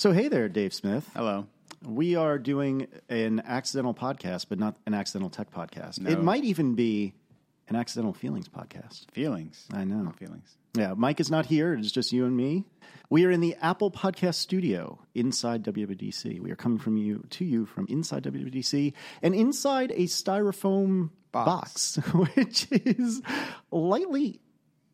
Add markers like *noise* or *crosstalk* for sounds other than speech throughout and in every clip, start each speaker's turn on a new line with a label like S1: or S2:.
S1: So, hey there, Dave Smith.
S2: Hello.
S1: We are doing an accidental podcast, but not an accidental tech podcast.
S2: No.
S1: It might even be an accidental feelings podcast.
S2: Feelings.
S1: I know.
S2: No feelings.
S1: Yeah, Myke is not here. It's just you and me. We are in the Apple Podcast Studio inside WWDC. We are coming from you to you from inside WWDC and inside a styrofoam box,
S2: Box. *laughs*
S1: which is lightly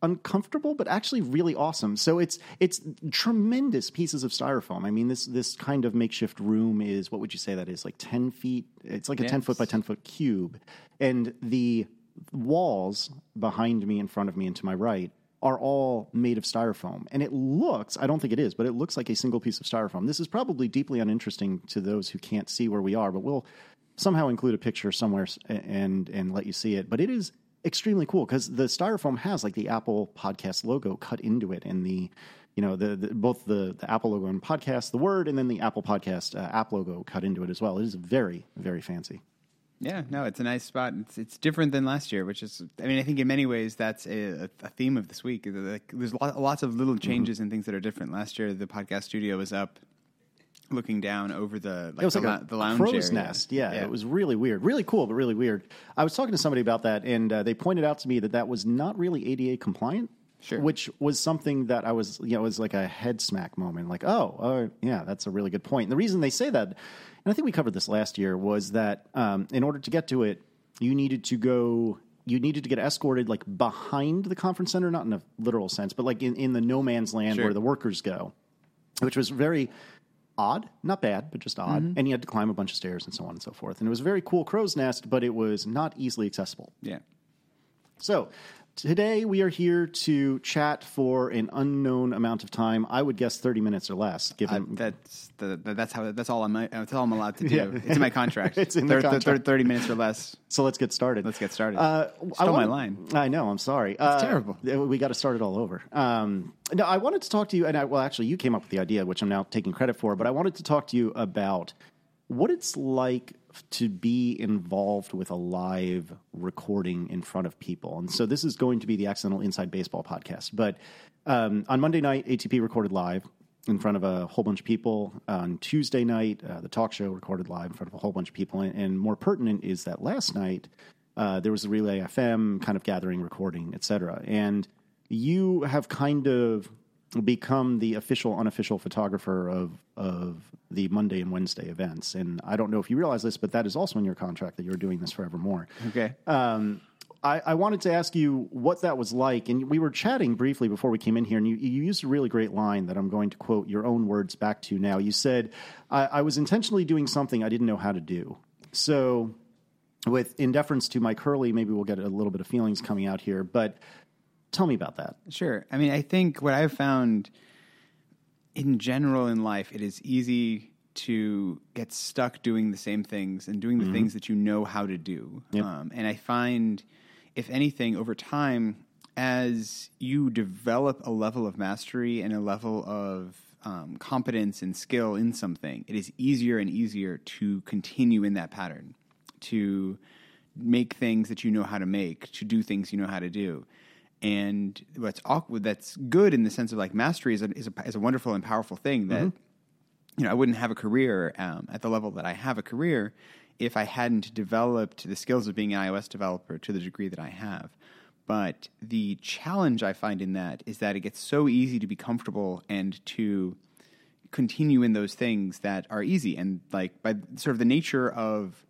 S1: uncomfortable but actually really awesome. So it's it's tremendous pieces of styrofoam. I mean this this kind of makeshift room is what would you say that is? Like 10 feet? It's like a 10 foot by 10 foot cube. And the walls behind me in front of me and to my right are all made of styrofoam. And it looks i don't think it is but it looks like a single piece of styrofoam. This is probably deeply uninteresting to those who can't see where we are but we'll somehow include a picture somewhere and and let you see it. But it is extremely cool because the styrofoam has like the apple podcast logo cut into it and the you know the, the both the the apple logo and podcast the word and then the apple podcast uh, app logo cut into it as well it is very very fancy
S2: Yeah, no, it's a nice spot. It's it's different than last year, which is, I mean, I think in many ways that's a, a theme of this week. Like, there's lots of little
S1: Mm-hmm.
S2: changes and things that are different. Last year, the podcast studio was up, looking down over the like
S1: it was
S2: the,
S1: like a
S2: the lounge
S1: crow's
S2: area.
S1: nest. Yeah, it was really weird, really cool, but really weird. I was talking to somebody about that, and uh, they pointed out to me that that was not really ADA compliant.
S2: Sure.
S1: Which was something that I was, you know, it was like a head smack moment. Like, oh, uh, yeah, that's a really good point. And the reason they say that, and I think we covered this last year, was that um, in order to get to it, you needed to go. You needed to get escorted like behind the conference center, not in a literal sense, but like in, in the no man's land
S2: Sure.
S1: where the workers go, which was very odd, not bad, but just odd. Mm-hmm. And you had to climb a bunch of stairs and so on and so forth. And it was a very cool crow's nest, but it was not easily accessible.
S2: Yeah.
S1: So today we are here to chat for an unknown amount of time. I would guess 30 minutes or less,
S2: Uh,
S1: given.
S2: that's the, the, that's how that's all I'm that's all I'm allowed to do.
S1: Yeah.
S2: It's in my contract. *laughs*
S1: It's in the
S2: Thir- thir-
S1: contract.
S2: Thirty minutes or less.
S1: so let's get started.
S2: Let's get started.
S1: Uh,
S2: Stole
S1: wanna-
S2: my line.
S1: I know. I'm sorry. It's
S2: terrible.
S1: We got to start it all over. Um, no, I wanted to talk to you, and I, well, actually, you came up with the idea, which I'm now taking credit for. But I wanted to talk to you about what it's like to be involved with a live recording in front of people. And so this is going to be the Accidental Inside Baseball podcast. But um, on Monday night, ATP recorded live in front of a whole bunch of people. On Tuesday night, uh, the talk show recorded live in front of a whole bunch of people. And, and more pertinent is that last night, uh, there was a Relay FM kind of gathering, recording, et cetera. And you have kind of become the official, unofficial photographer of of the Monday and Wednesday events. And I don't know if you realize this, but that is also in your contract that you're doing this forevermore.
S2: Okay.
S1: Um, I, I wanted to ask you what that was like, and we were chatting briefly before we came in here, and you, you used a really great line that I'm going to quote your own words back to now. You said, I, "I was intentionally doing something I didn't know how to do." So, with in deference to Myke Hurley, maybe we'll get a little bit of feelings coming out here, but tell me about that.
S2: Sure. I mean, I think what I've found in general in life, it is easy to get stuck doing the same things and doing the things that you know how to do.
S1: Yep.
S2: Um, and I find, if anything, over time, as you develop a level of mastery and a level of um, competence and skill in something, it is easier and easier to continue in that pattern, to make things that you know how to make, to do things you know how to do. And what's awkward, that's good in the sense of like mastery is a, is a, is a wonderful and powerful thing that you know, I wouldn't have a career um, at the level that I have a career if I hadn't developed the skills of being an iOS developer to the degree that I have. But the challenge I find in that is that it gets so easy to be comfortable and to continue in those things that are easy. And like by sort of the nature of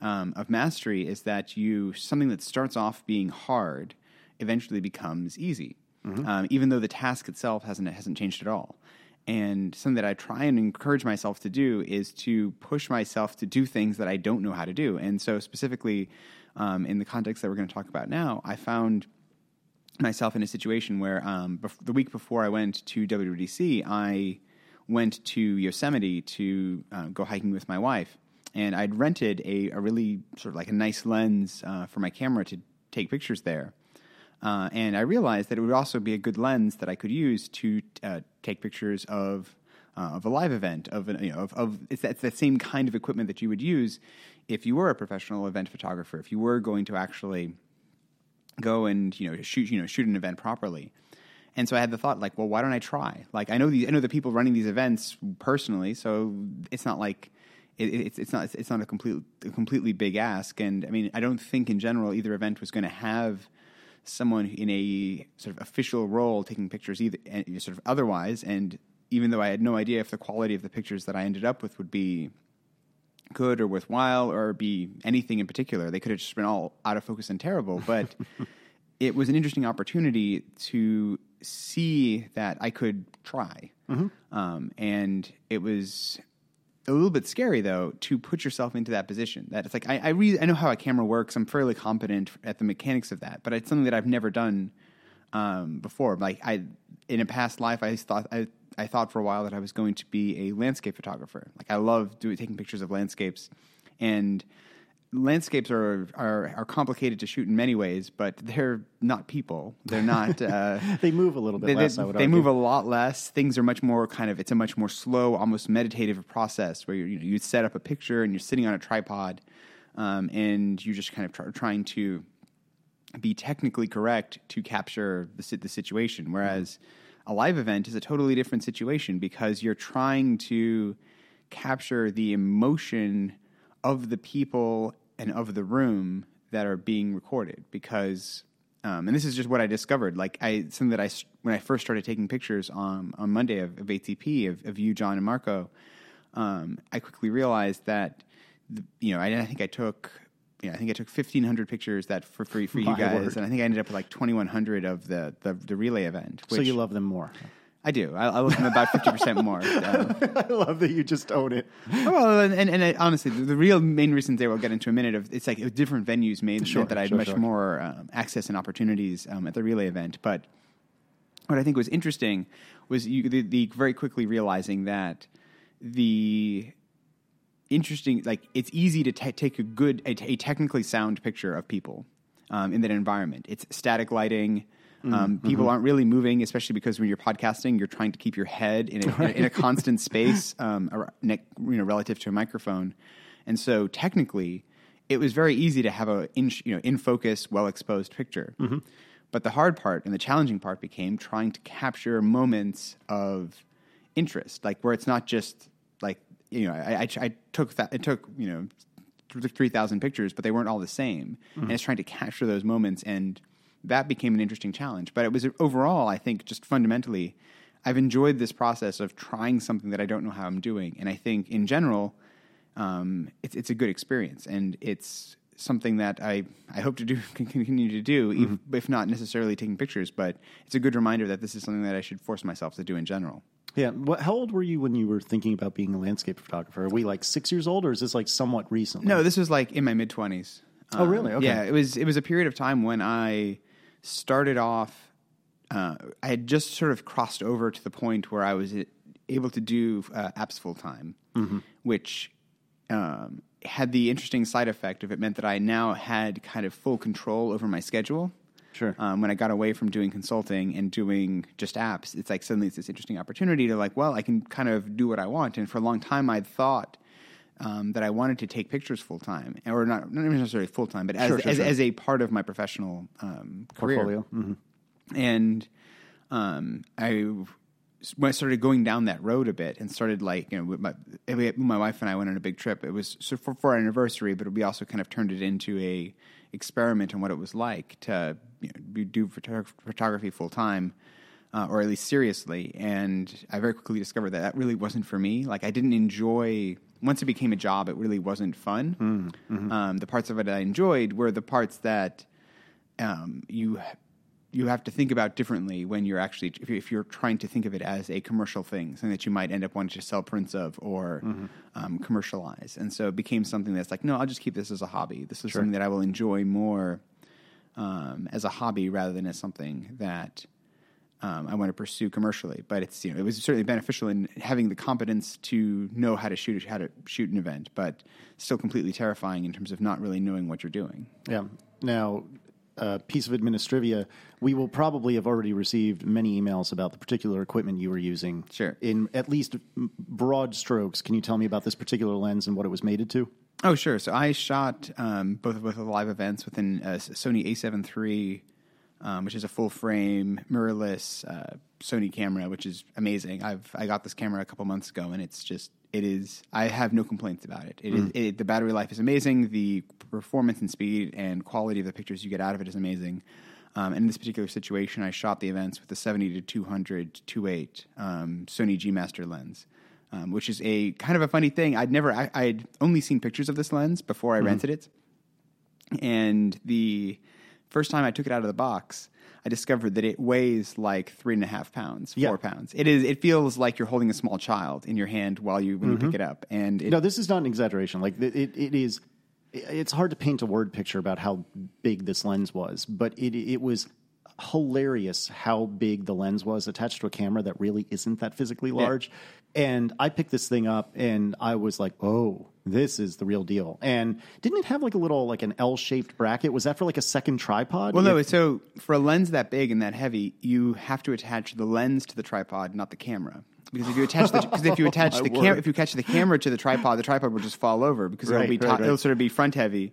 S2: um, of mastery is that you something that starts off being hard eventually becomes easy, um, even though the task itself hasn't hasn't changed at all. And something that I try and encourage myself to do is to push myself to do things that I don't know how to do. And so, specifically, um, in the context that we're going to talk about now, I found myself in a situation where um, bef- the week before I went to WWDC, I went to Yosemite to uh, go hiking with my wife, and I'd rented a, a really sort of like a nice lens uh, for my camera to take pictures there. Uh, and I realized that it would also be a good lens that I could use to uh, take pictures of uh, of a live event of an, you know of, of it's that, same kind of equipment that you would use if you were a professional event photographer. If you were going to actually go and you know shoot you know shoot an event properly. And so I had the thought, like, well, why don't I try? Like, I know the I know the people running these events personally, so it's not like it, it's it's not it's not a complete a completely big ask. And I mean, I don't think in general either event was going to have someone in a sort of official role taking pictures either sort of otherwise. And even though I had no idea if the quality of the pictures that I ended up with would be good or worthwhile or be anything in particular, they could have just been all out of focus and terrible. But *laughs* it was an interesting opportunity to see that I could try. Mm-hmm. Um, and it was a little bit scary though to put yourself into that position. That it's like I I, re- I know how a camera works. I'm fairly competent at the mechanics of that, but it's something that I've never done um, before. Like I in a past life, I thought I I thought for a while that I was going to be a landscape photographer. Like I love doing taking pictures of landscapes and landscapes are, are are complicated to shoot in many ways, but they're not people. They're not. *laughs* Uh,
S1: they move a little bit
S2: they,
S1: less.
S2: They,
S1: I would
S2: they move a lot less. Things are much more kind of. It's a much more slow, almost meditative process where you you, know, you set up a picture and you're sitting on a tripod, um, and you're just kind of try, trying to be technically correct to capture the the situation. Whereas a live event is a totally different situation because you're trying to capture the emotion of the people and of the room that are being recorded because um, and this is just what I discovered. Like I, something that I when I first started taking pictures on on Monday of, of ATP of, of you, John, and Marco, um, I quickly realized that the, you know I, I, think I took you know, I think I took fifteen hundred pictures that for free for, you *laughs* guys,
S1: word.
S2: and I think I ended up with like twenty one hundred of the, the the relay event.
S1: so you love them more.
S2: I do. I, I love them about fifty percent more. *laughs* Uh,
S1: I love that you just own it.
S2: well, and, and, and it, honestly, the, the, real main reasons there we'll get into a minute of it's like different venues made
S1: Sure,
S2: that I had
S1: sure,
S2: much
S1: sure.
S2: more um, access and opportunities um, at the relay event. But what I think was interesting was you, the, the very quickly realizing that the interesting like it's easy to te- take a good a, a technically sound picture of people um, in that environment. It's static lighting. Um, people aren't really moving, especially because when you're podcasting, you're trying to keep your head in a, in a, in a constant *laughs* space, um, you know, relative to a microphone. And so, technically, it was very easy to have a in, you know in focus, well exposed picture. But the hard part and the challenging part became trying to capture moments of interest, like where it's not just like you know I, I, I took that it took you know three thousand pictures, but they weren't all the same, and it's trying to capture those moments and that became an interesting challenge. But it was overall, I think, just fundamentally, I've enjoyed this process of trying something that I don't know how I'm doing, and I think in general, um, it's it's a good experience, and it's something that I, I hope to do *laughs* can continue to do,
S1: Mm-hmm.
S2: if, if not necessarily taking pictures. But it's a good reminder that this is something that I should force myself to do in general.
S1: Yeah. What, how old were you when you were thinking about being a landscape photographer? Are we like six years old, or is this like somewhat recently?
S2: No, this was like in my mid twenties.
S1: Oh, really? Okay.
S2: Yeah, it was. It was a period of time when I started off. Uh, I had just sort of crossed over to the point where I was able to do uh, apps full time,
S1: Mm-hmm.
S2: which um, had the interesting side effect of it meant that I now had kind of full control over my schedule.
S1: Sure.
S2: Um, when I got away from doing consulting and doing just apps, it's like suddenly it's this interesting opportunity to like, well, I can kind of do what I want. And for a long time, I'd thought um, that I wanted to take pictures full time, or not, not necessarily full time, but as,
S1: Sure, sure,
S2: as,
S1: sure.
S2: as a part of my professional um, career
S1: Portfolio. hmm
S2: and um, I when I started going down that road a bit and started like you know with my my wife and I went on a big trip. It was so for, for our anniversary, but we also kind of turned it into a experiment on what it was like to you know, do photog- photography full time. Uh, or at least seriously, and I very quickly discovered that that really wasn't for me. Like I didn't enjoy once it became a job, it really wasn't fun. Um, the parts of it I enjoyed were the parts that um, you you have to think about differently when you're actually if, you, if you're trying to think of it as a commercial thing, something that you might end up wanting to sell prints of or um, commercialize. And so it became something that's like, no, I'll just keep this as a hobby. This is something that I will enjoy more um, as a hobby rather than as something that um, I want to pursue commercially. But it's you know it was certainly beneficial in having the competence to know how to shoot how to shoot an event, but still completely terrifying in terms of not really knowing what you're doing.
S1: Yeah. Now, a piece of administrivia, we will probably have already received many emails about the particular equipment you were using.
S2: Sure.
S1: In at least broad strokes, can you tell me about this particular lens and what it was mated to?
S2: Oh, sure. So I shot um, both with the live events with an uh, Sony A7 III um, which is a full frame mirrorless uh, Sony camera, which is amazing. I've I got this camera a couple months ago, and it's just it is. I have no complaints about it. It is it, the battery life is amazing. The performance and speed and quality of the pictures you get out of it is amazing. Um, and in this particular situation, I shot the events with the 70 to 200 2.8 um, Sony G Master lens, um, which is a kind of a funny thing. I'd never, I, I'd only seen pictures of this lens before I rented it. And the first time I took it out of the box, I discovered that it weighs like three and a half pounds, four
S1: Yeah.
S2: pounds. It is. It feels like you're holding a small child in your hand while you when you pick mm-hmm. it up, and it,
S1: No, this is not an exaggeration. Like it, it, it is. It's hard to paint a word picture about how big this lens was, but it it was hilarious how big the lens was attached to a camera that really isn't that physically large. And I picked this thing up and I was like, "Oh, this is the real deal." And didn't it have like a little like an L-shaped bracket? Was that for like a second tripod?
S2: Well, no. So for a lens that big and that heavy, you have to attach the lens to the tripod, not the camera. Because if you attach the because if you *laughs* attach
S1: My
S2: the
S1: word.
S2: cam- if you attach the camera to the tripod, the tripod will just fall over because
S1: Right,
S2: it'll be
S1: right,
S2: top,
S1: right. Uh-huh.
S2: it'll sort of be front heavy.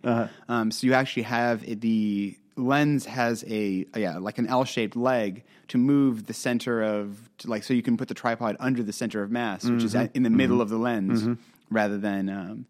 S2: Um, so you actually have the lens has a yeah like an L shaped leg to move the center of to like so you can put the tripod under the center of mass, which is
S1: Mm-hmm.
S2: at, in the middle of the lens rather than. Um,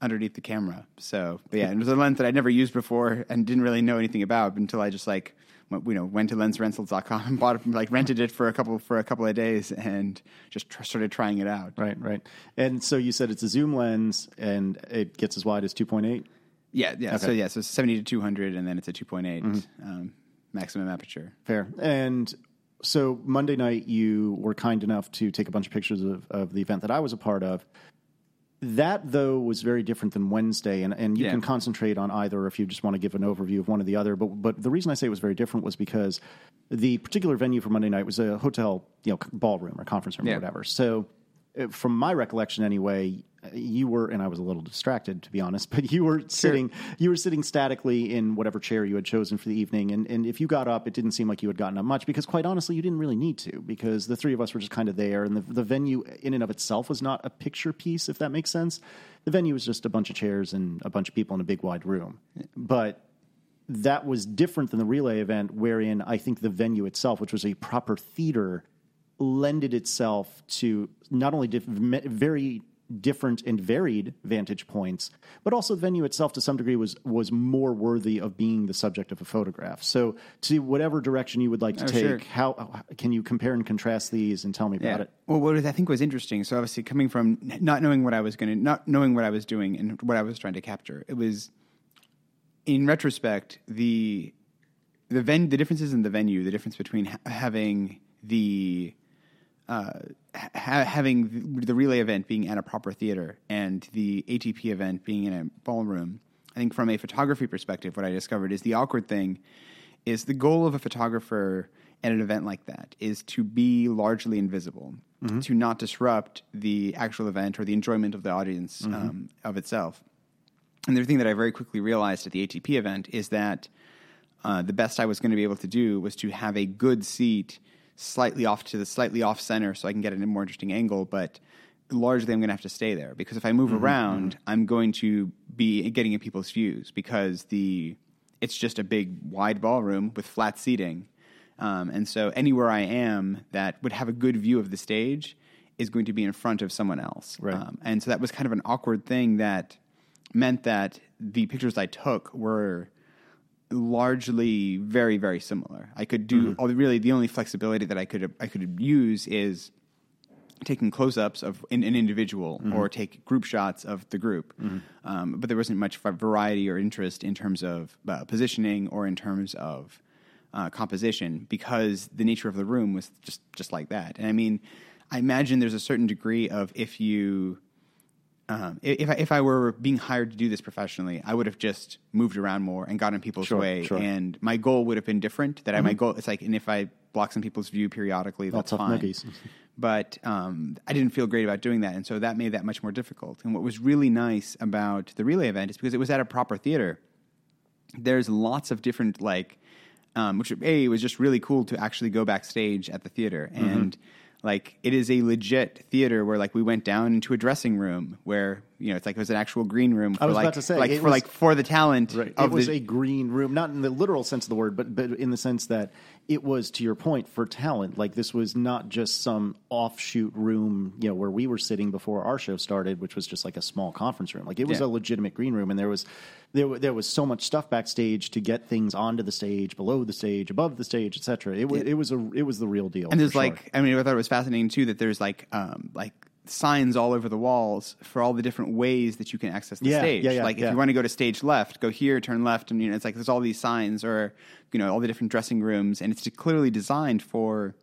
S2: underneath the camera. So, yeah, it was a lens that I'd never used before and didn't really know anything about until I just like, went, you know, went to lensrentals.com *laughs* and bought it, like rented it for a couple for a couple of days and just tr- started trying it out.
S1: right, right. And so you said it's a zoom lens and it gets as wide as 2.8.
S2: Yeah, yeah. So yeah, so seventy to two hundred, and then it's a two um, maximum aperture.
S1: Fair. And so Monday night, you were kind enough to take a bunch of pictures of, of the event that I was a part of. That, though, was very different than Wednesday, and, and you
S2: Yeah.
S1: can concentrate on either if you just want to give an overview of one or the other. But but the reason I say it was very different was because the particular venue for Monday night was a hotel, you know, ballroom or conference room
S2: Yeah.
S1: or whatever. So, uh, from my recollection, anyway, you were, and I was a little distracted to be honest, *laughs* but you were sitting, you were sitting statically in whatever chair you had chosen for the evening, and and if you got up, it didn't seem like you had gotten up much because, quite honestly, you didn't really need to because the three of us were just kind of there, and the the venue in and of itself was not a picture piece, if that makes sense. The venue was just a bunch of chairs and a bunch of people in a big wide room, but that was different than the relay event, wherein I think the venue itself, which was a proper theater, lended itself to not only diff- very different and varied vantage points, but also the venue itself to some degree was was more worthy of being the subject of a photograph. So, to whatever direction you would like to
S2: Oh,
S1: take,
S2: sure.
S1: how can you compare and contrast these and tell me about it?
S2: Well, what I think was interesting. So obviously, coming from not knowing what I was going to, not knowing what I was doing and what I was trying to capture, it was, in retrospect, the the ven- the differences in the venue, the difference between ha- having the uh, ha- having the, relay event being at a proper theater and the ATP event being in a ballroom. I think from a photography perspective, what I discovered is the awkward thing is the goal of a photographer at an event like that is to be largely invisible, to not disrupt the actual event or the enjoyment of the audience um, of itself. And the thing that I very quickly realized at the ATP event is that uh, the best I was going to be able to do was to have a good seat slightly off to the slightly off center so I can get it in a more interesting angle, but largely I'm going to have to stay there because if I move around, I'm going to be getting in people's views because the it's just a big wide ballroom with flat seating. Um, and so anywhere I am that would have a good view of the stage is going to be in front of someone else.
S1: Right.
S2: Um, and so that was kind of an awkward thing that meant that the pictures I took were largely very very similar. I could do all really the only flexibility that I could I could use is taking close-ups of an, an individual or take group shots of the group. Um, but there wasn't much variety or interest in terms of uh, positioning or in terms of uh, composition because the nature of the room was just just like that. And I mean, I imagine there's a certain degree of if you um, if I, if I were being hired to do this professionally, I would have just moved around more and got in people's
S1: Sure,
S2: way,
S1: sure.
S2: and my goal would have been different. That I, my goal, it's like, and if I block some people's view periodically, that's fine. *laughs* But um, I didn't feel great about doing that, and so that made that much more difficult. And what was really nice about the relay event is because it was at a proper theater. There's lots of different like, um, which a it was just really cool to actually go backstage at the theater and like it is a legit theater where like we went down into a dressing room where You know, it's like it was an actual green room. For
S1: was
S2: like,
S1: about to say,
S2: like for
S1: was-
S2: like for the talent.
S1: Right. It was
S2: the,
S1: a green room, not in the literal sense of the word, but but in the sense that it was, to your point, for talent. Like this was not just some offshoot room, you know, where we were sitting before our show started, which was just like a small conference room. Like it was
S2: Yeah.
S1: a legitimate green room, and there was there there was so much stuff backstage to get things onto the stage, below the stage, above the stage, etc. It was it was a it was the real deal.
S2: and there's
S1: sure.
S2: like, I mean, I thought it was fascinating too that there's like, um, like signs all over the walls for all the different ways that you can access the
S1: Yeah,
S2: stage.
S1: yeah, yeah,
S2: like if you want to go to stage left, go here, turn left, and you know, it's like there's all these signs or you know all the different dressing rooms, and it's clearly designed for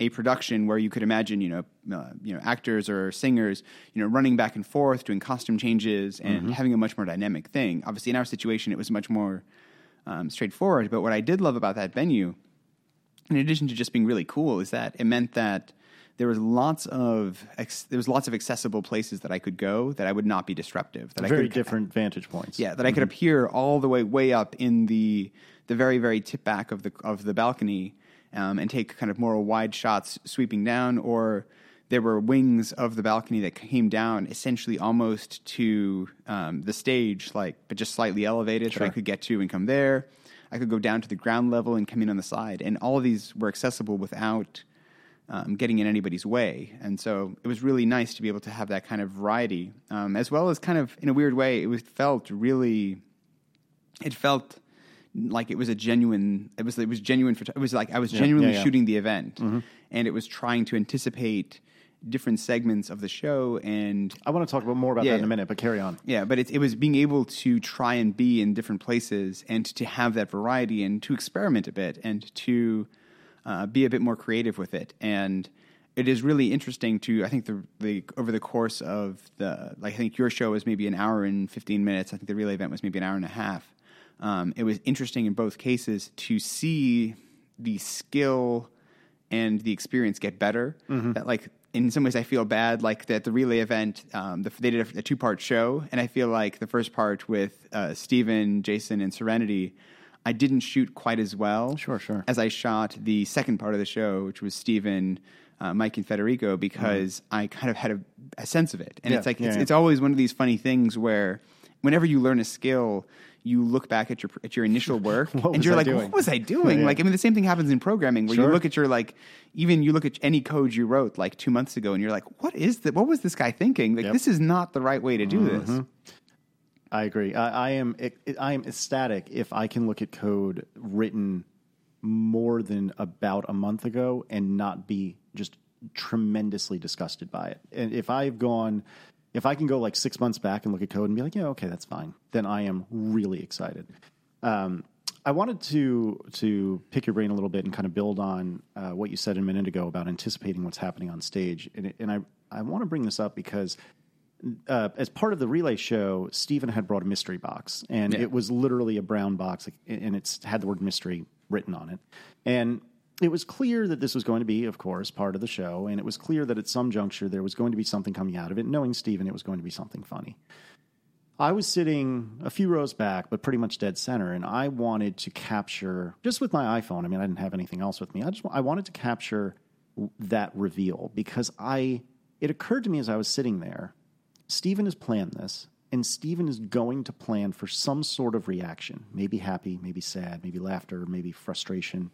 S2: a production where you could imagine, you know, uh, you know, actors or singers, you know, running back and forth, doing costume changes, and
S1: Mm-hmm.
S2: having a much more dynamic thing. Obviously, in our situation, it was much more um, straightforward. But what I did love about that venue in addition to just being really cool, is that it meant that there was lots of ex- there was lots of accessible places that I could go that I would not be disruptive. That I
S1: very
S2: could,
S1: different vantage points.
S2: yeah, that I could appear all the way way up in the the very very tip back of the of the balcony um, and take kind of more wide shots sweeping down, or there were wings of the balcony that came down essentially almost to um, the stage, like but just slightly elevated that I could get to and come there. I could go down to the ground level and come in on the side, and all of these were accessible without um, getting in anybody's way. And so it was really nice to be able to have that kind of variety, um, as well as kind of in a weird way, it was felt really. It felt like it was a genuine. It was it was genuine. For, it was like I was genuinely
S1: yeah, yeah.
S2: shooting the event, and it was trying to anticipate different segments of the show and
S1: I want to talk about more about that in a minute, but carry on.
S2: yeah, but it, it was being able to try and be in different places and to have that variety and to experiment a bit and to uh, be a bit more creative with it. And it is really interesting to, I think, the, the over the course of the, like, I think your show was maybe an hour and 15 minutes. I think the relay event was maybe an hour and a half. Um, it was interesting in both cases to see the skill and the experience get better. That like in some ways I feel bad like that the relay event um, the, they did a, a two part show and I feel like the first part with uh, Stephen, Jason, and Serenity. I didn't shoot quite as well
S1: Sure, sure.
S2: as I shot the second part of the show, which was Stephen, uh, Myke, and Federico, because I kind of had a, a sense of it. And
S1: Yeah,
S2: it's like
S1: yeah,
S2: it's,
S1: yeah.
S2: it's always one of these funny things where whenever you learn a skill, you look back at your at your initial *laughs* work and you're
S1: I
S2: like,
S1: doing?
S2: what was I doing?
S1: Yeah.
S2: Like, I mean, the same thing happens in programming where
S1: Sure.
S2: you look at your like, even you look at any code you wrote like two months ago, and you're like, what is that? What was this guy thinking? Like,
S1: Yep.
S2: this is not the right way to do this.
S1: I agree. I, I am I am ecstatic if I can look at code written more than about a month ago and not be just tremendously disgusted by it. And if I've gone, if I can go like six months back and look at code and be like, yeah, okay, that's fine, then I am really excited. Um, I wanted to to pick your brain a little bit and kind of build on uh, what you said a minute ago about anticipating what's happening on stage, and, and I I want to bring this up because uh, as part of the relay show, Stephen had brought a mystery box, and
S2: Yeah.
S1: it was literally a brown box, and it's had the word mystery written on it. And it was clear that this was going to be, of course, part of the show, and it was clear that at some juncture there was going to be something coming out of it. Knowing Stephen, it was going to be something funny. I was sitting a few rows back, but pretty much dead center, and I wanted to capture just with my iPhone. I mean, I didn't have anything else with me. I just I wanted to capture that reveal because I it occurred to me as I was sitting there Stephen has planned this, and Stephen is going to plan for some sort of reaction. Maybe happy, maybe sad, maybe laughter, maybe frustration.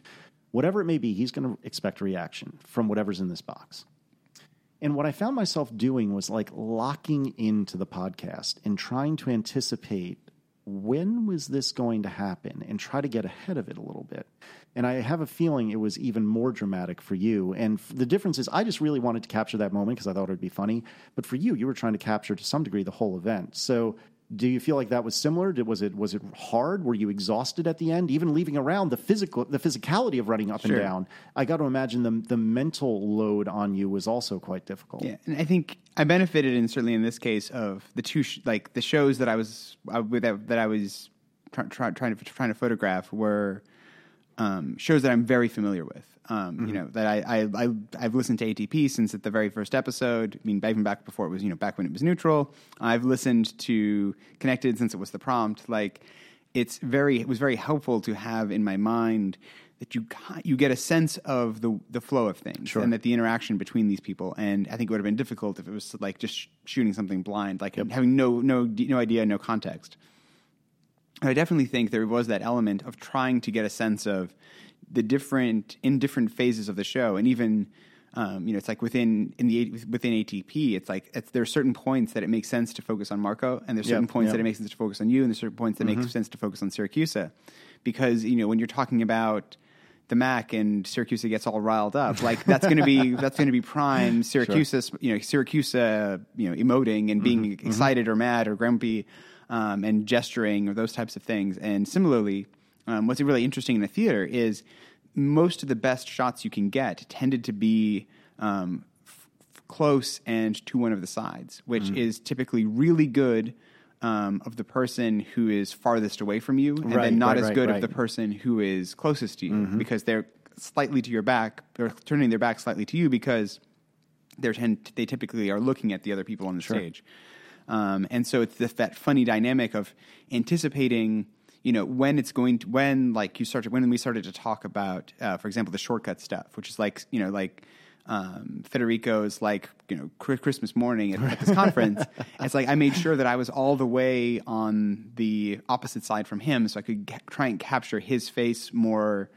S1: Whatever it may be, he's going to expect a reaction from whatever's in this box. And what I found myself doing was like locking into the podcast and trying to anticipate when was this going to happen and try to get ahead of it a little bit. And I have a feeling it was even more dramatic for you. And f- the difference is, I just really wanted to capture that moment because I thought it would be funny. But for you, you were trying to capture to some degree the whole event. So, do you feel like that was similar? Did, was it was it hard? Were you exhausted at the end? Even leaving around the physical the physicality of running up
S2: Sure.
S1: and down. I got to imagine the the mental load on you was also quite difficult.
S2: Yeah, and I think I benefited, and certainly in this case, of the two sh- like the shows that I was uh, with that, that I was try, try, trying to trying to photograph were um, shows that I'm very familiar with. Um, You know that I, I I I've listened to ATP since at the very first episode. I mean, even back before it was you know back when it was neutral. I've listened to Connected since it was the prompt. Like it's very it was very helpful to have in my mind that you you get a sense of the the flow of things
S1: Sure.
S2: and that the interaction between these people. And I think it would have been difficult if it was like just shooting something blind, like having no no no idea, no context. I definitely think there was that element of trying to get a sense of the different in different phases of the show, and even um, you know, it's like within in the within ATP, it's like it's, there are certain points that it makes sense to focus on Marco, and there's certain
S1: Yep,
S2: points
S1: yep.
S2: that it makes sense to focus on you, and there's certain points that make mm-hmm. sense to focus on Syracusa, because you know when you're talking about the Mac and Syracusa gets all riled up, like that's going to be *laughs* that's going to be prime Syracusa, you know, Syracusa, uh, you know, emoting and being mm-hmm. Mm-hmm. excited or mad or grumpy, um, and gesturing or those types of things. And similarly, um, what's really interesting in the theater is most of the best shots you can get tended to be um, f- close and to one of the sides, which
S1: Mm-hmm.
S2: is typically really good. Um, of the person who is farthest away from you, and
S1: Right,
S2: then not
S1: right,
S2: as good
S1: right.
S2: of the person who is closest to you
S1: Mm-hmm.
S2: because they're slightly to your back or turning their back slightly to you because they're tend, they typically are looking at the other people on the stage. Um, and so it's this, that funny dynamic of anticipating, you know, when it's going to, when like you start to, when we started to talk about, uh, for example, the shortcut stuff, which is like, you know, like, um, Federico's like, you know, Chri- Christmas morning at, at this *laughs* conference. It's like I made sure that I was all the way on the opposite side from him so I could ca- try and capture his face more,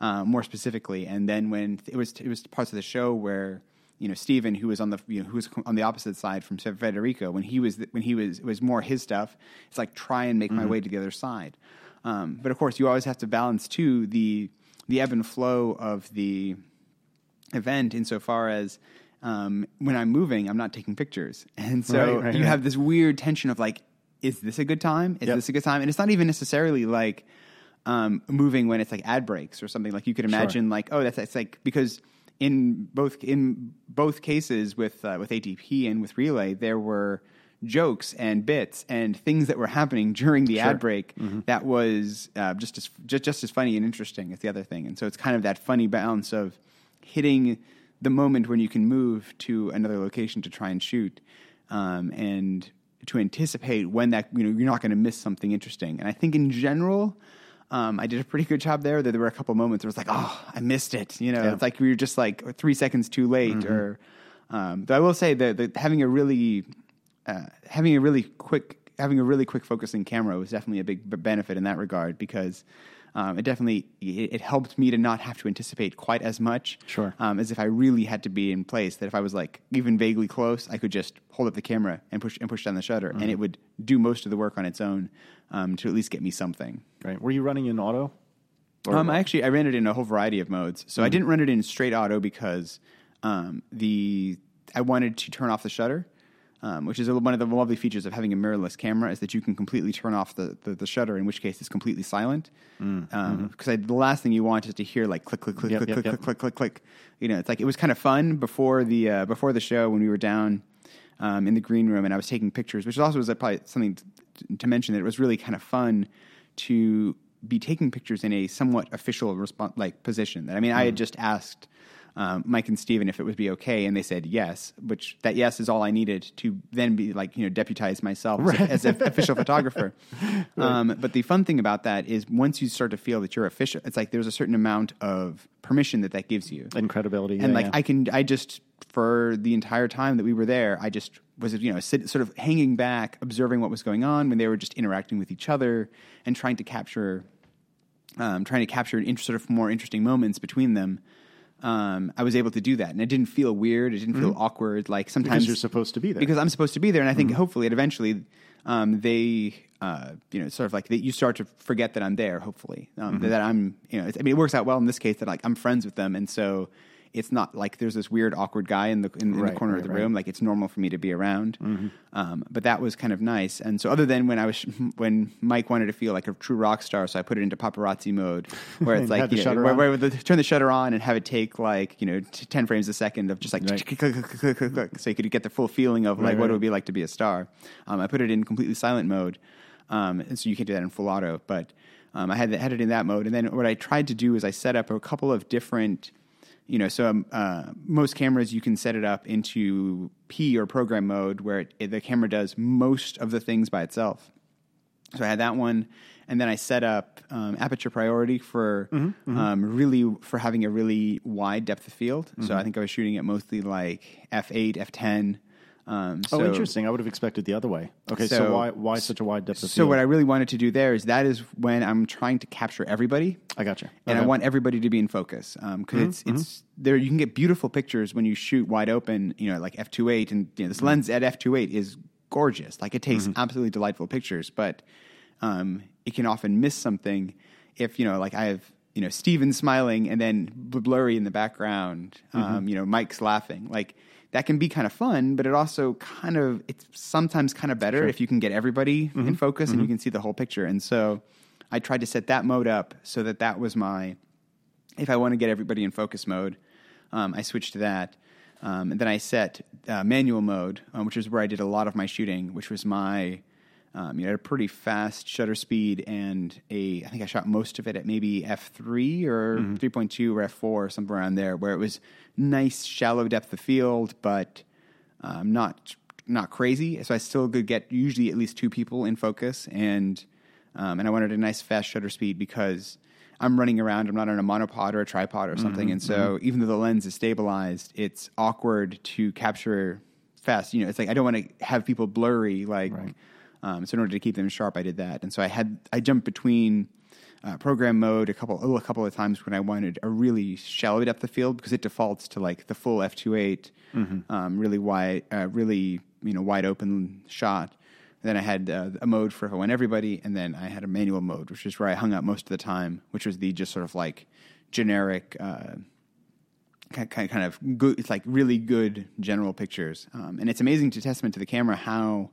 S2: uh, more specifically. And then when it was, it was parts of the show where, you know Stephen, who was on the you know who was on the opposite side from Federico, when he was when he was it was more his stuff. It's like try and make my way to the other side. Um, but of course, you always have to balance too the the ebb and flow of the event insofar as um, when I'm moving, I'm not taking pictures, and so
S1: Right, right,
S2: you
S1: right.
S2: have this weird tension of like, is this a good time? Is
S1: Yep.
S2: this a good time? And it's not even necessarily like um, moving when it's like ad breaks or something. Like you could imagine, like oh, that's that's like because in both in both cases with uh, with ATP and with Relay, there were jokes and bits and things that were happening during the ad break that was uh, just as just, just as funny and interesting as the other thing. And so it's kind of that funny balance of hitting the moment when you can move to another location to try and shoot, um, and to anticipate when that you know you're not going to miss something interesting. And I think in general. Um, I did a pretty good job there. There were a couple moments where it was like, "Oh, I missed it." You know,
S1: Yeah.
S2: it's like we were just like three seconds too late. Or, um, though I will say that, that having a really, uh, having a really quick, having a really quick focusing camera was definitely a big benefit in that regard because um, it definitely it, it helped me to not have to anticipate quite as much.
S1: Sure.
S2: Um, as if I really had to be in place. That if I was like even vaguely close, I could just hold up the camera and push and push down the shutter, and it would do most of the work on its own um, to at least get me something.
S1: Right. Were you running in auto?
S2: Um, I actually I ran it in a whole variety of modes. So I didn't run it in straight auto because um, the I wanted to turn off the shutter, um, which is a, one of the lovely features of having a mirrorless camera is that you can completely turn off the, the, the shutter. In which case, it's completely silent. Because the last thing you want is to hear like click click click
S1: Yep,
S2: click
S1: yep,
S2: click
S1: yep.
S2: click click click click. You know, it's like it was kind of fun before the uh, before the show when we were down um, in the green room and I was taking pictures, which also was uh, probably something to, to mention that it was really kind of fun to be taking pictures in a somewhat official respon like position. That I mean, I
S1: Mm.
S2: had just asked um, Myke and Stephen if it would be okay, and they said yes. Which that yes is all I needed to then be like you know deputize myself as, as an official photographer. *laughs* Um, but the fun thing about that is once you start to feel that you're official, it's like there's a certain amount of permission that that gives you
S1: and credibility.
S2: and
S1: yeah,
S2: like
S1: yeah.
S2: I can, I just for the entire time that we were there, I just was you know sit, sort of hanging back, observing what was going on when they were just interacting with each other and trying to capture, um, trying to capture sort of more interesting moments between them. Um, I was able to do that, and it didn't feel weird. It didn't feel awkward. Like sometimes
S1: because you're supposed to be there.
S2: because I'm supposed to be there, and I think hopefully, it eventually, um, they, uh, you know, sort of like they, you start to forget that I'm there. Hopefully, um, that I'm, you know, it's, I mean, it works out well in this case that like I'm friends with them, and so it's not like there's this weird awkward guy in the in, in
S1: Right,
S2: the corner
S1: right,
S2: of the
S1: right.
S2: room. Like it's normal for me to be around. Um, but that was kind of nice. And so, other than when I was *laughs* when Myke wanted to feel like a true rock star, so I put it into paparazzi mode, where it's *laughs* like you know, where, where the, turn the shutter on and have it take like you know t- ten frames a second of just like click, click, click, click, click, click, so you could get the full feeling of like what it would be like to be a star. Um, I put it in completely silent mode, um, and so you can't do that in full auto. But um, I had, had it in that mode, and then what I tried to do is I set up a couple of different. You know, so um, uh, most cameras you can set it up into P or program mode, where it, it- the camera does most of the things by itself. So I had that one, and then I set up um, aperture priority for
S1: Mm-hmm,
S2: Um, really for having a really wide depth of field.
S1: Mm-hmm.
S2: So I think I was shooting at mostly like f eight, f ten. Um,
S1: Oh, interesting. I would have expected the other way. Okay, so,
S2: So-
S1: why why such a wide depth of field?
S2: So
S1: field?
S2: what I really wanted to do there is that is when I'm trying to capture everybody.
S1: I got you.
S2: and I want everybody to be in focus because it's it's there. You can get beautiful pictures when you shoot wide open. You know, like f 28 and you know, this lens at f 28 is gorgeous. Like it takes absolutely delightful pictures, but um, it can often miss something if you know, like I have you know Stephen smiling and then blurry in the background. Um, you know, Myke's laughing. Like that can be kind of fun, but it also kind of it's sometimes kind of better if you can get everybody in focus and you can see the whole picture. And so I tried to set that mode up so that that was my if I want to get everybody in focus mode, um, I switched to that. Um, and then I set uh, manual mode, um, which is where I did a lot of my shooting, which was my, um, you know, a pretty fast shutter speed and a, I think I shot most of it at maybe f3 or 3.2 or f4 or somewhere around there, where it was nice shallow depth of field, but um, not not crazy. So I still could get usually at least two people in focus, and um, and I wanted a nice fast shutter speed because I'm running around. I'm not on a monopod or a tripod or something, and so even though the lens is stabilized, it's awkward to capture fast. You know, it's like I don't want to have people blurry. Like, um, so in order to keep them sharp, I did that, and so I had I jumped between. Uh, program mode a couple a couple of times when I wanted a really shallow depth of field because it defaults to like the full f2.8 um, really wide uh, really you know wide open shot. Then I had uh, a mode for if I want everybody, and then I had a manual mode, which is where I hung out most of the time, which was the just sort of like generic, uh, kind kind of good. It's like really good general pictures, um, and it's amazing to testament to the camera how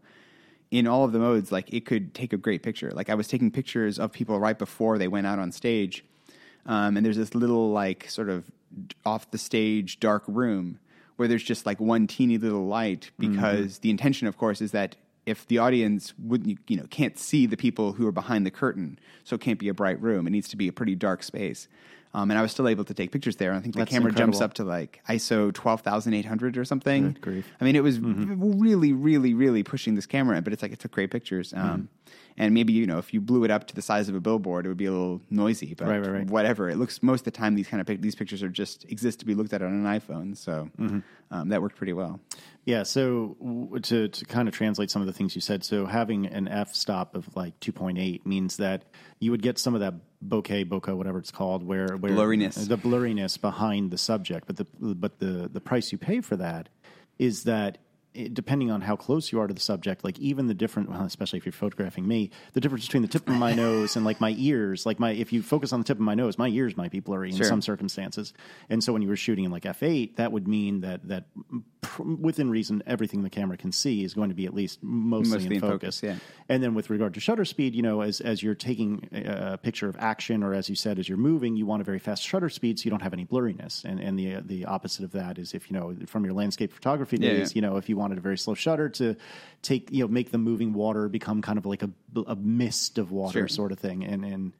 S2: in all of the modes, like it could take a great picture. Like I was taking pictures of people right before they went out on stage, um, and there's this little like sort of off the stage dark room where there's just like one teeny little light because the intention, of course, is that if the audience wouldn't you know can't see the people who are behind the curtain, so it can't be a bright room. It needs to be a pretty dark space. Um, and I was still able to take pictures there. And I think the
S1: That's
S2: camera jumps up to like ISO twelve thousand eight hundred or something. I mean, it was
S1: Mm-hmm.
S2: really, really, really pushing this camera, but it's like it took great pictures.
S1: Mm-hmm.
S2: And maybe you know, if you blew it up to the size of a billboard, it would be a little noisy. But
S1: Right, right, right.
S2: whatever, it looks most of the time these kind of these pictures are just exist to be looked at on an iPhone. So
S1: Mm-hmm.
S2: um, that worked pretty well.
S1: Yeah, so w- to to kind of translate some of the things you said, so having an f stop of like 2.8 means that you would get some of that bokeh, bokeh, whatever it's called, where, where
S2: Blurriness.
S1: the blurriness behind the subject, but the but the the price you pay for that is that it, depending on how close you are to the subject, like even the different, well, especially if you're photographing me, the difference between the tip of my *laughs* nose and like my ears, like my if you focus on the tip of my nose, my ears might be blurry in
S2: Sure.
S1: some circumstances, and so when you were shooting in like f8, that would mean that that pr- within reason, everything the camera can see is going to be at least mostly,
S2: Mostly
S1: in focus.
S2: focus, yeah.
S1: And then with regard to shutter speed, you know, as as you're taking a, a picture of action, or as you said, as you're moving, you want a very fast shutter speed, so you don't have any blurriness. And and the the opposite of that is if you know from your landscape photography
S2: Yeah,
S1: days,
S2: yeah.
S1: you know, if you wanted a very slow shutter to take you know make the moving water become kind of like a, a mist of water
S2: Sure.
S1: sort of thing, and and.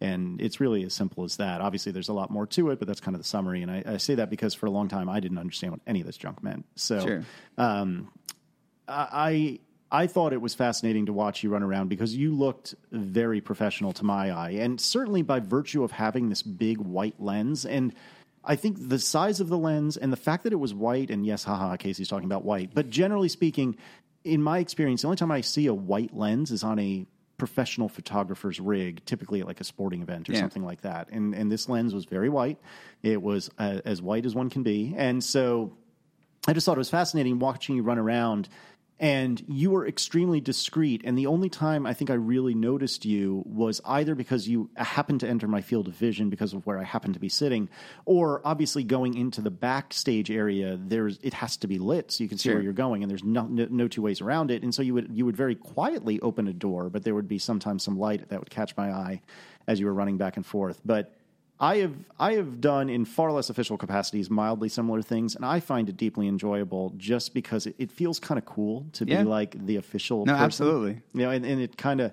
S1: And it's really as simple as that. Obviously, there's a lot more to it, but that's kind of the summary. And I, I say that because for a long time I didn't understand what any of this junk meant. So,
S2: Sure.
S1: Um, I I thought it was fascinating to watch you run around because you looked very professional to my eye, and certainly by virtue of having this big white lens. And I think the size of the lens and the fact that it was white, and yes, haha, Casey's talking about white, but generally speaking, in my experience, the only time I see a white lens is on a professional photographer's rig, typically at like a sporting event or
S2: Yeah.
S1: something like that. And and this lens was very white. It was uh, as white as one can be, and so I just thought it was fascinating watching you run around. And you were extremely discreet. And the only time I think I really noticed you was either because you happened to enter my field of vision because of where I happened to be sitting, or obviously going into the backstage area. There's it has to be lit so you can see
S2: Sure.
S1: where you're going, and there's no, no no two ways around it. And so you would you would very quietly open a door, but there would be sometimes some light that would catch my eye as you were running back and forth. But I have I have done in far less official capacities mildly similar things, and I find it deeply enjoyable just because it, it feels kind of cool to
S2: Yeah.
S1: be like the official.
S2: No,
S1: person.
S2: absolutely.
S1: You know, and, and it kind of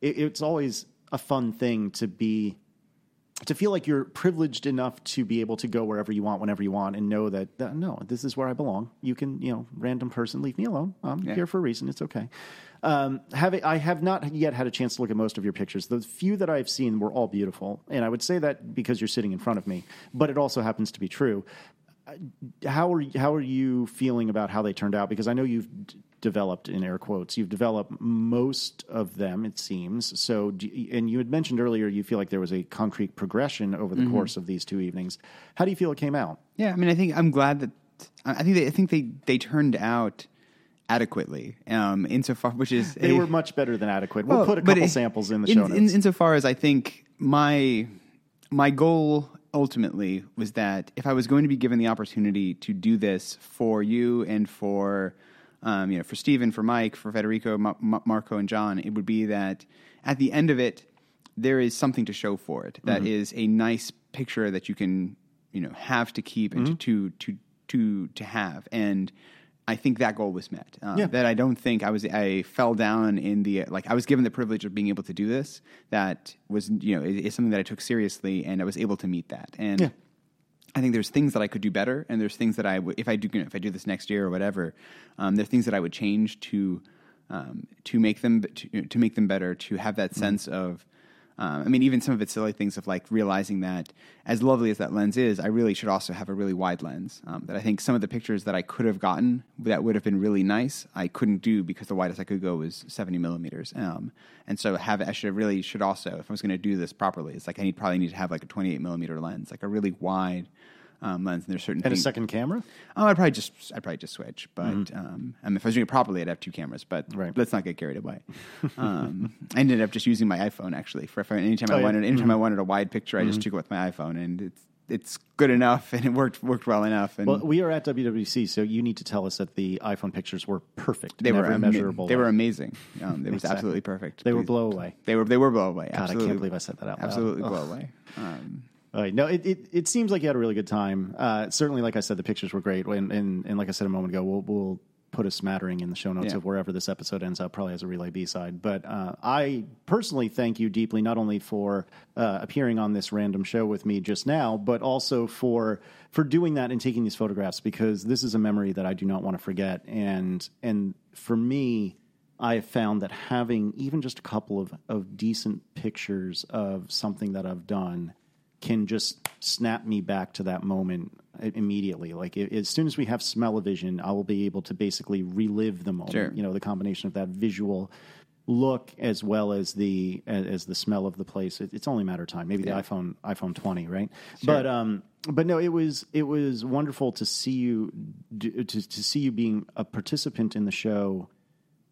S1: it, it's always a fun thing to be to feel like you're privileged enough to be able to go wherever you want, whenever you want, and know that uh, no, this is where I belong. You can, you know, random person, leave me alone. I'm
S2: Yeah.
S1: here for a reason. It's okay. Um, having, I have not yet had a chance to look at most of your pictures. The few that I've seen were all beautiful, and I would say that because you're sitting in front of me, but it also happens to be true. How are how are you feeling about how they turned out? Because I know you've d- developed in air quotes. You've developed most of them, it seems. So, you- and you had mentioned earlier you feel like there was a concrete progression over the course of these two evenings. How do you feel it came out?
S2: Yeah, I mean, I think I'm glad that I think they, I think they they turned out adequately. Um, insofar, which is
S1: They
S2: a-
S1: were much better than adequate. We'll
S2: Well,
S1: put a couple
S2: it-
S1: samples in the
S2: in,
S1: show
S2: in,
S1: notes.
S2: insofar as I think my my goal ultimately was that if I was going to be given the opportunity to do this for you and for um, you know for Stephen, for Myke, for Federico, Ma- Ma- Marco, and John, it would be that at the end of it, there is something to show for it. That
S1: Mm-hmm.
S2: is a nice picture that you can you know have to keep and
S1: Mm-hmm.
S2: to to to to have and. I think that goal was met. Um,
S1: Yeah.
S2: That I don't think I was. I fell down in the like. I was given the privilege of being able to do this. That was you know is, something that I took seriously, and I was able to meet that. And
S1: Yeah.
S2: I think there's things that I could do better, and there's things that I would if I do you know, if I do this next year or whatever. Um, there's things that I would change to um, to make them to, to make them better. To have that sense of. Um, I mean, even some of it's silly things of like realizing that, as lovely as that lens is, I really should also have a really wide lens. Um, that I think some of the pictures that I could have gotten that would have been really nice, I couldn't do because the widest I could go was seventy millimeters. Um, and so have I should really should also, if I was going to do this properly, it's like I need probably need to have like a twenty eight millimeter lens, like a really wide um, lens. And there's certain
S1: and a second camera?
S2: Oh, I'd probably just I'd probably just switch. But um, I mean, if I was doing it properly, I'd have two cameras. But
S1: Mm-hmm. Right.
S2: let's not get carried away. um, I ended up just using my iPhone actually for if I, anytime
S1: Oh,
S2: I
S1: yeah.
S2: wanted anytime I wanted a wide picture, I just took it with my iPhone, and it's it's good enough, and it worked worked well enough. And
S1: Well, we are at WWDC, so you need to tell us that the iPhone pictures were perfect.
S2: they were ama-
S1: measurable.
S2: They were amazing. Um, it *laughs* was
S1: Exactly.
S2: absolutely perfect.
S1: They were blow away.
S2: They were they were blow away.
S1: God, I can't believe I said that out loud.
S2: Absolutely blow away. Um,
S1: right. No, it, it, it seems like you had a really good time. Uh, certainly, like I said, the pictures were great. And, and, and like I said a moment ago, we'll, we'll put a smattering in the show notes
S2: Yeah.
S1: of wherever this episode ends up, probably as a Relay B side. But uh, I personally thank you deeply, not only for uh, appearing on this random show with me just now, but also for for doing that and taking these photographs because this is a memory that I do not want to forget. And and for me, I have found that having even just a couple of, of decent pictures of something that I've done can just snap me back to that moment immediately. Like i as soon as we have smell-o-vision, I will be able to basically relive the moment.
S2: Sure.
S1: You know, the combination of that visual look as well as the as, as the smell of the place. It, it's only a matter of time. Maybe the iPhone iPhone 20, right? But um, but no, it was it was wonderful to see you to to see you being a participant in the show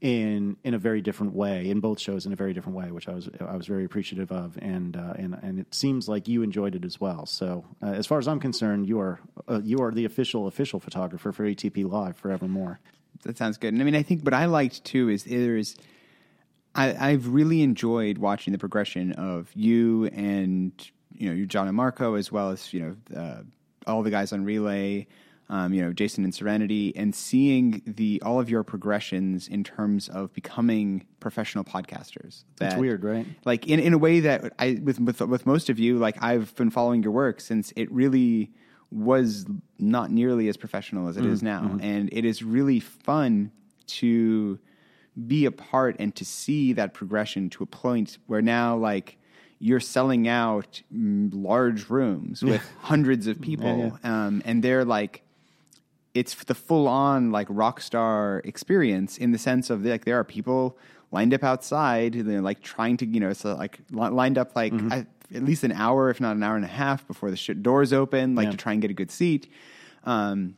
S1: in in a very different way in both shows in a very different way, which I was I was very appreciative of, and uh, and and it seems like you enjoyed it as well. So uh, as far as I'm concerned, you are uh, you are the official official photographer for ATP Live forevermore.
S2: That sounds good. And I mean, I think what I liked too is there's, I, I've really enjoyed watching the progression of you and you know you John and Marco as well as you know uh, all the guys on Relay, um, you know Jason and Serenity, and seeing the all of your progressions in terms of becoming professional podcasters.
S1: That's weird, right?
S2: Like in, in a way that I with, with with most of you, like I've been following your work since it really was not nearly as professional as it is now, and it is really fun to be a part and to see that progression to a point where now like you're selling out mm, large rooms *laughs* with hundreds of people Um, and they're like it's the full on like rock star experience in the sense of like there are people lined up outside they're like trying to you know so like lined up like I, at least an hour if not an hour and a half before the shit doors open like
S1: Yeah.
S2: to try and get a good seat um,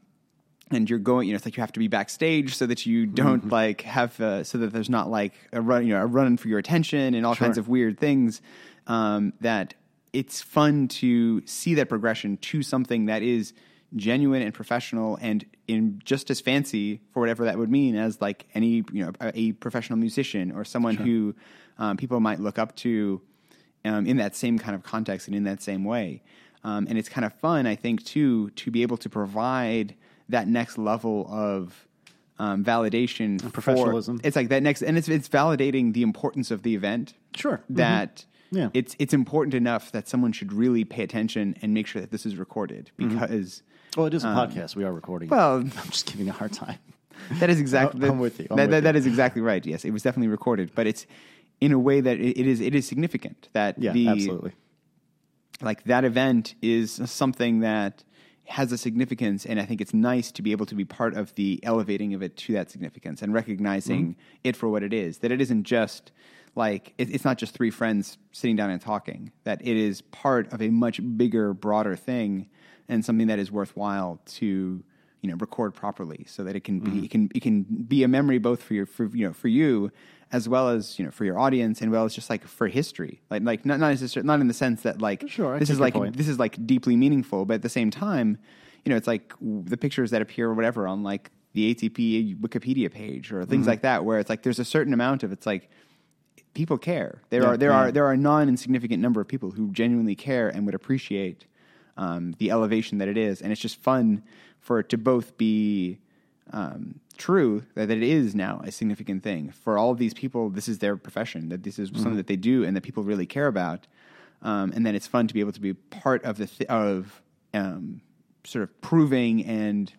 S2: and you're going, you know, it's like you have to be backstage so that you don't like have, uh, so that there's not like a run, you know, a run for your attention and all kinds of weird things. Um, that it's fun to see that progression to something that is genuine and professional and in just as fancy for whatever that would mean as like any, you know, a, professional musician or someone who um, people might look up to um, in that same kind of context and in that same way. Um, and it's kind of fun, I think, too, to be able to provide that next level of um, validation, for-
S1: professionalism.
S2: it's like that next, and it's it's validating the importance of the event.
S1: Sure. Mm-hmm.
S2: That
S1: Yeah.
S2: it's it's important enough that someone should really pay attention and make sure that this is recorded because
S1: Well, it is a podcast. We are recording.
S2: Um, well, *laughs*
S1: I'm just giving a hard time. *laughs*
S2: that is exactly.
S1: I'm with you. I'm
S2: that,
S1: with
S2: that-
S1: you.
S2: that is exactly right. Yes, it was definitely recorded, but it's in a way that it, it is it is significant that
S1: Yeah,
S2: the
S1: absolutely.
S2: like that event is something that has a significance and i think it's nice to be able to be part of the elevating of it to that significance and recognizing
S1: Mm-hmm.
S2: it for what it is that it isn't just like it, it's not just three friends sitting down and talking that it is part of a much bigger broader thing and something that is worthwhile to you know record properly so that it can
S1: Mm-hmm.
S2: be it can it can be a memory both for your for you know for you as well as you know for your audience and well as just like for history like like not not necessarily not in the sense that like
S1: Sure,
S2: this is like
S1: point.
S2: this is like deeply meaningful but at the same time you know it's like w- the pictures that appear or whatever on like the ATP Wikipedia page or things
S1: Mm-hmm.
S2: like that where it's like there's a certain amount of it's like people care. There
S1: Yeah,
S2: are there
S1: yeah.
S2: are there are a non insignificant number of people who genuinely care and would appreciate um, the elevation that it is, and it's just fun for it to both be um, true that it is now a significant thing for all of these people. This is their profession. That this is
S1: Mm-hmm.
S2: something that they do and that people really care about. Um, and then it's fun to be able to be part of the th- of um, sort of proving and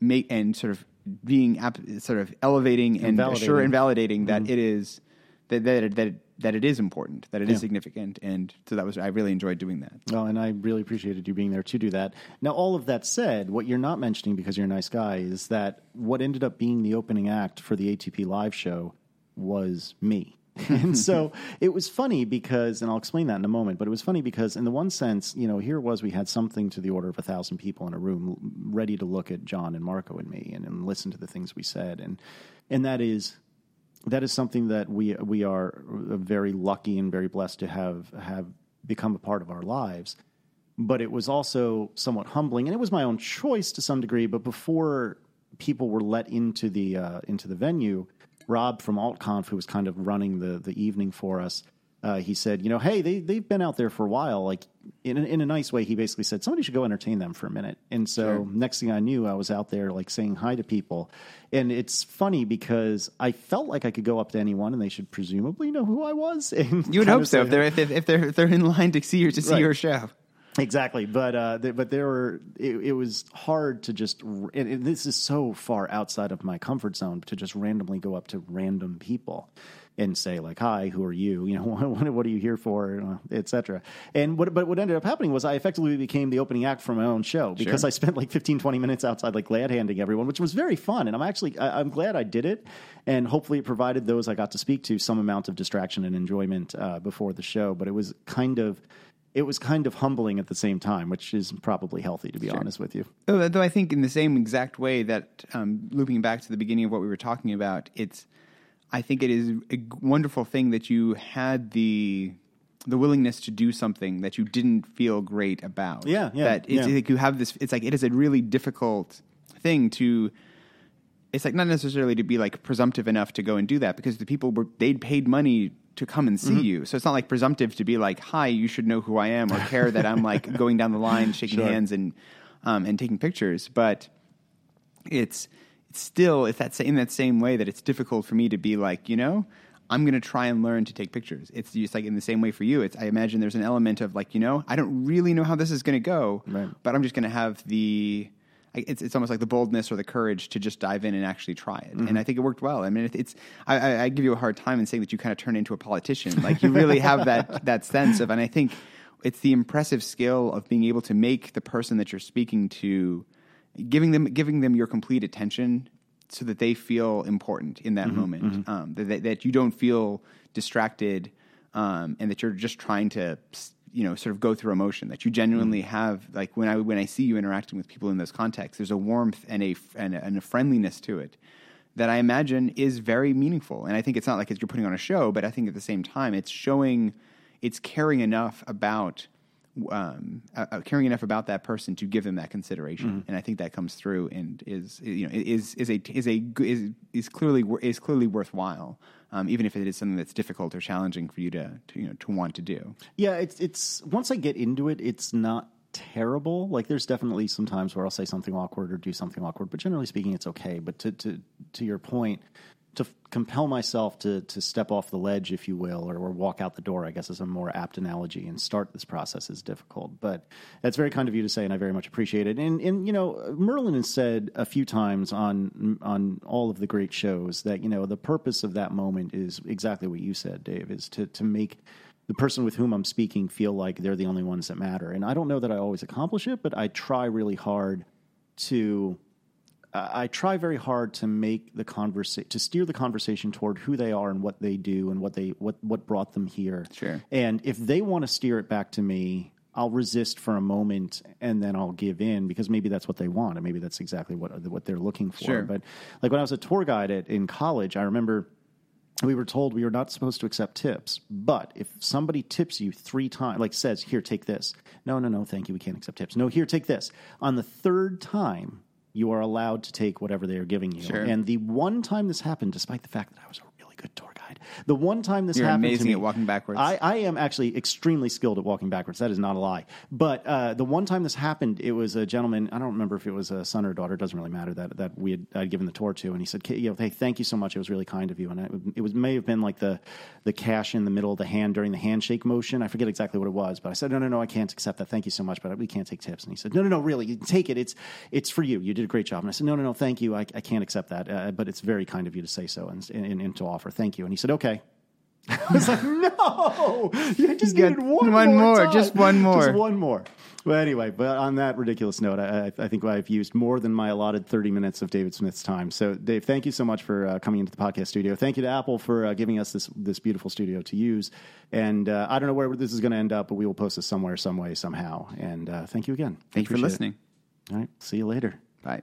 S2: make and sort of being ap- sort of elevating and,
S1: And
S2: assure and validating that
S1: Mm-hmm.
S2: it is that that that it, that it is important, that it is
S1: Yeah.
S2: significant, and so that was I really enjoyed doing that.
S1: Well, and I really appreciated you being there to do that. Now, all of that said, what you're not mentioning because you're a nice guy is that what ended up being the opening act for the ATP live show was me. *laughs* and so it was funny because, and I'll explain that in a moment, but it was funny because, in the one sense, you know, here it was we had something to the order of a thousand people in a room ready to look at John and Marco and me and, and listen to the things we said. And, and that is that is something that we we are very lucky and very blessed to have have become a part of our lives. But it was also somewhat humbling, and it was my own choice to some degree. But before people were let into the uh, into the venue, Rob from AltConf, who was kind of running the the evening for us, uh, he said, "You know, hey, they they've been out there for a while. Like in a, in a nice way, he basically said somebody should go entertain them for a minute." And so next thing I knew, I was out there like saying hi to people, and it's funny because I felt like I could go up to anyone and they should presumably know who I was. *laughs* And
S2: You would hope so if they're if, if they're if they're in line to see your to see
S1: Right.
S2: your show.
S1: Exactly, but uh, th- but there were it, it was hard to just and, and this is so far outside of my comfort zone to just randomly go up to random people and say like hi who are you? You know *laughs* what, what are you here for? etc and what but what ended up happening was i effectively became the opening act for my own show because
S2: Sure.
S1: i spent like 15 20 minutes outside like glad handing everyone which was very fun. And i'm actually I, i'm glad i did it. And hopefully it provided those i got to speak to some amount of distraction and enjoyment uh, before the show. But it was kind of it was kind of humbling at the same time, which is probably healthy, to be honest with you.
S2: Though, though I think in the same exact way that um, looping back to the beginning of what we were talking about, it's I think it is a wonderful thing that you had the the willingness to do something that you didn't feel great about.
S1: Yeah, yeah,
S2: That it's
S1: yeah.
S2: like you have this. It's like it is a really difficult thing to. It's like not necessarily to be like presumptive enough to go and do that because the people were they'd paid money to come and
S1: Mm-hmm.
S2: see you. So it's not like presumptive to be like, "Hi, you should know who I am," or care that I'm like *laughs* going down the line, shaking
S1: Sure.
S2: hands and um, and taking pictures. But it's still it's that in that same way that it's difficult for me to be like, you know, I'm going to try and learn to take pictures. It's just like in the same way for you. It's I imagine there's an element of like, you know, I don't really know how this is going to go,
S1: Right.
S2: but I'm just going to have the it's it's almost like the boldness or the courage to just dive in and actually try it. And mm-hmm. I think it worked well. I mean, it, it's I, I, I give you a hard time in saying that you kind of turn into a politician. Like you really have that *laughs* that sense of, and I think it's the impressive skill of being able to make the person that you're speaking to giving them giving them your complete attention so that they feel important in that moment um, that- that, you don't feel distracted um, and that you're just trying to you know sort of go through emotion that you genuinely have like when I when I see you interacting with people in those contexts there's a warmth and a and a, and a friendliness to it that I imagine is very meaningful. And I think it's not like it's you're putting on a show but I think at the same time it's showing it's caring enough about um, uh, uh, caring enough about that person to give them that consideration, and I think that comes through and is you know is is a is a is is clearly is clearly worthwhile, um, even if it is something that's difficult or challenging for you to, to you know to want to do.
S1: Yeah, it's it's once I get into it, it's not terrible. Like there's definitely some times where I'll say something awkward or do something awkward, but generally speaking, it's okay. But to to to your point, to compel myself to to step off the ledge, if you will, or, or walk out the door. I guess is a more apt analogy. And start this process is difficult, but that's very kind of you to say, and I very much appreciate it. And and you know, Merlin has said a few times on on all of the great shows that you know the purpose of that moment is exactly what you said, Dave, is to to make the person with whom I'm speaking feel like they're the only ones that matter. And I don't know that I always accomplish it, but I try really hard to Uh, I try very hard to make the conversation to steer the conversation toward who they are and what they do and what they what what brought them here.
S2: Sure.
S1: And if they want to steer it back to me, I'll resist for a moment and then I'll give in because maybe that's what they want and maybe that's exactly what what they're looking for.
S2: Sure.
S1: But like when I was a tour guide at, in college, I remember we were told we were not supposed to accept tips. But if somebody tips you three times, like says, "Here, take this," no, no, no, thank you, we can't accept tips. No, here, take this. On the third time, you are allowed to take whatever they are giving you.
S2: Sure.
S1: And the one time this happened, despite the fact that I was a really good tour guide, the one time this
S2: You're
S1: happened, to me-
S2: at walking backwards.
S1: I, I am actually extremely skilled at walking backwards. That is not a lie. But uh, the one time this happened, it was a gentleman. I don't remember if it was a son or daughter. It doesn't really matter. That that we had I'd given the tour to, and he said, "K- you know, "Hey, thank you so much. It was really kind of you." And I, it was may have been like the the cash in the middle of the hand during the handshake motion. I forget exactly what it was, but I said, "No, no, no, I can't accept that. Thank you so much, but we can't take tips." And he said, "No, no, no, really, you take it. It's it's for you. You did a great job." And I said, "No, no, no, thank you. I, I can't accept that, uh, but it's very kind of you to say so and, and, and to offer. Thank you." And he said, "Okay." *laughs* I was like, no, you just
S2: You
S1: needed one,
S2: one more,
S1: time.
S2: just one more.
S1: just one more. Well, anyway, but on that ridiculous note, I, I think I've used more than my allotted thirty minutes of David Smith's time. So, Dave, thank you so much for uh, coming into the podcast studio. Thank you to Apple for uh, giving us this this beautiful studio to use. And uh, I don't know where this is going to end up, but we will post this somewhere, some way, somehow. And uh, thank you again.
S2: Thank you for
S1: Appreciate it.
S2: listening.
S1: All right, see you later.
S2: Bye.